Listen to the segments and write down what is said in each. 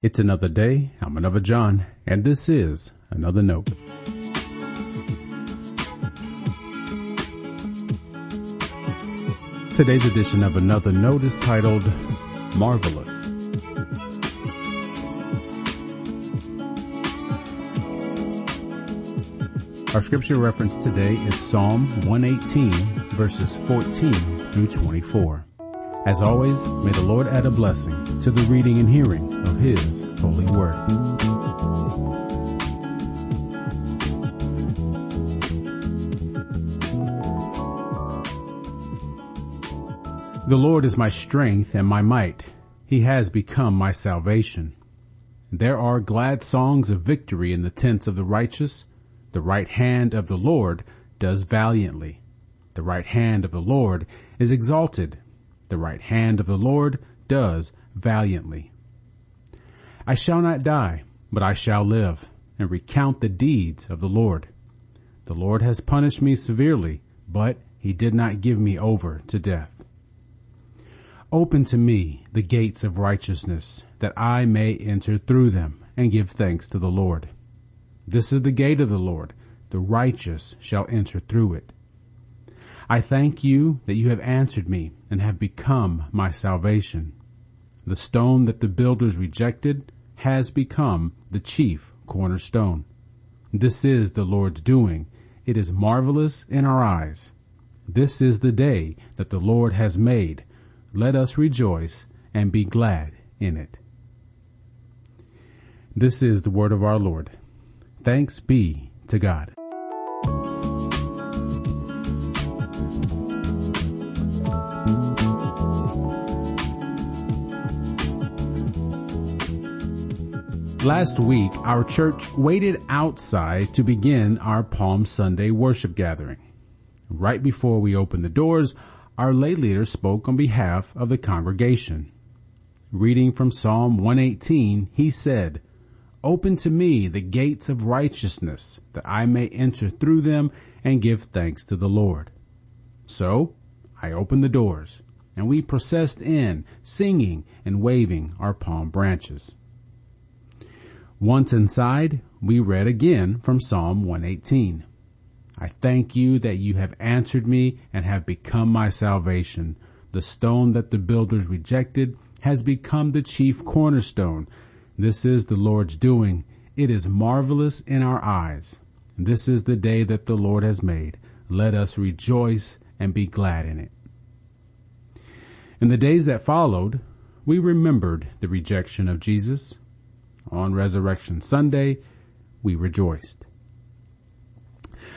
It's another day. I'm another John, and this is another note. Today's edition of another note is titled Marvelous. Our scripture reference today is Psalm 118 verses 14 through 24. As always, may the Lord add a blessing to the reading and hearing of His holy word. The Lord is my strength and my might. He has become my salvation. There are glad songs of victory in the tents of the righteous. The right hand of the Lord does valiantly. The right hand of the Lord is exalted the right hand of the Lord does valiantly. I shall not die, but I shall live and recount the deeds of the Lord. The Lord has punished me severely, but he did not give me over to death. Open to me the gates of righteousness, that I may enter through them and give thanks to the Lord. This is the gate of the Lord. The righteous shall enter through it. I thank you that you have answered me and have become my salvation. The stone that the builders rejected has become the chief cornerstone. This is the Lord's doing. It is marvelous in our eyes. This is the day that the Lord has made. Let us rejoice and be glad in it. This is the word of our Lord. Thanks be to God. Last week, our church waited outside to begin our Palm Sunday worship gathering. Right before we opened the doors, our lay leader spoke on behalf of the congregation. Reading from Psalm 118, he said, Open to me the gates of righteousness, that I may enter through them and give thanks to the Lord. So I opened the doors, and we processed in, singing and waving our palm branches. Once inside, we read again from Psalm 118. I thank you that you have answered me and have become my salvation. The stone that the builders rejected has become the chief cornerstone. This is the Lord's doing. It is marvelous in our eyes. This is the day that the Lord has made. Let us rejoice and be glad in it. In the days that followed, we remembered the rejection of Jesus on Resurrection Sunday, we rejoiced.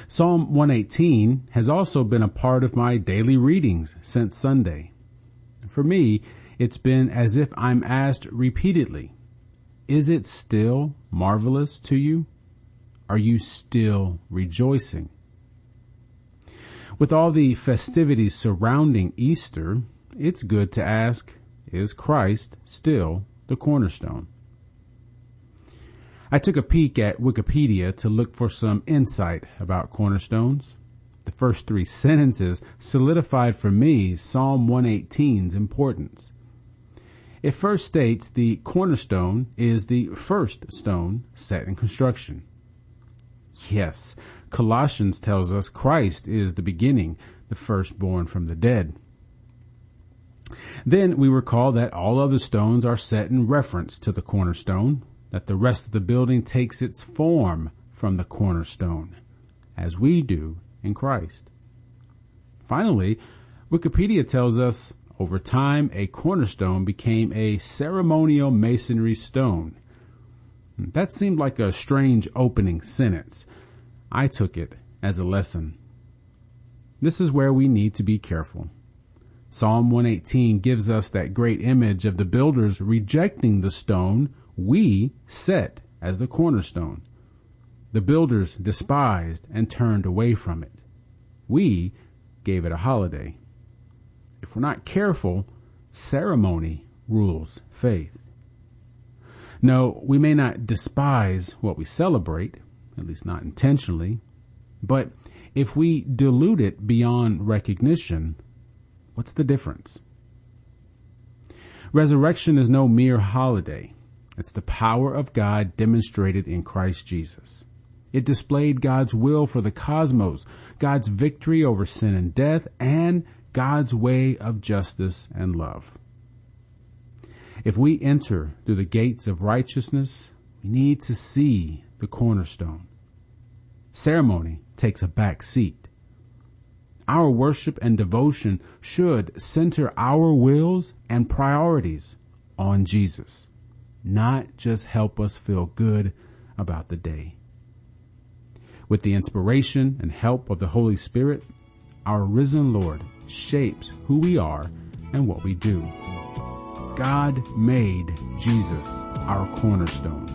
Psalm 118 has also been a part of my daily readings since Sunday. For me, it's been as if I'm asked repeatedly, is it still marvelous to you? Are you still rejoicing? With all the festivities surrounding Easter, it's good to ask, is Christ still the cornerstone? I took a peek at Wikipedia to look for some insight about cornerstones. The first three sentences solidified for me Psalm 118's importance. It first states the cornerstone is the first stone set in construction. Yes, Colossians tells us Christ is the beginning, the firstborn from the dead. Then we recall that all other stones are set in reference to the cornerstone, that the rest of the building takes its form from the cornerstone, as we do in Christ. Finally, Wikipedia tells us over time a cornerstone became a ceremonial masonry stone. That seemed like a strange opening sentence. I took it as a lesson. This is where we need to be careful. Psalm 118 gives us that great image of the builders rejecting the stone we set as the cornerstone. The builders despised and turned away from it. We gave it a holiday. If we're not careful, ceremony rules faith. No, we may not despise what we celebrate, at least not intentionally, but if we dilute it beyond recognition, what's the difference? Resurrection is no mere holiday. It's the power of God demonstrated in Christ Jesus. It displayed God's will for the cosmos, God's victory over sin and death, and God's way of justice and love. If we enter through the gates of righteousness, we need to see the cornerstone. Ceremony takes a back seat. Our worship and devotion should center our wills and priorities on Jesus, not just help us feel good about the day. With the inspiration and help of the Holy Spirit, our risen Lord shapes who we are and what we do. God made Jesus our cornerstone.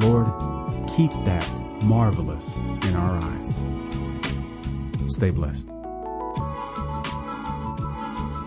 Lord, keep that marvelous in our eyes. Stay blessed.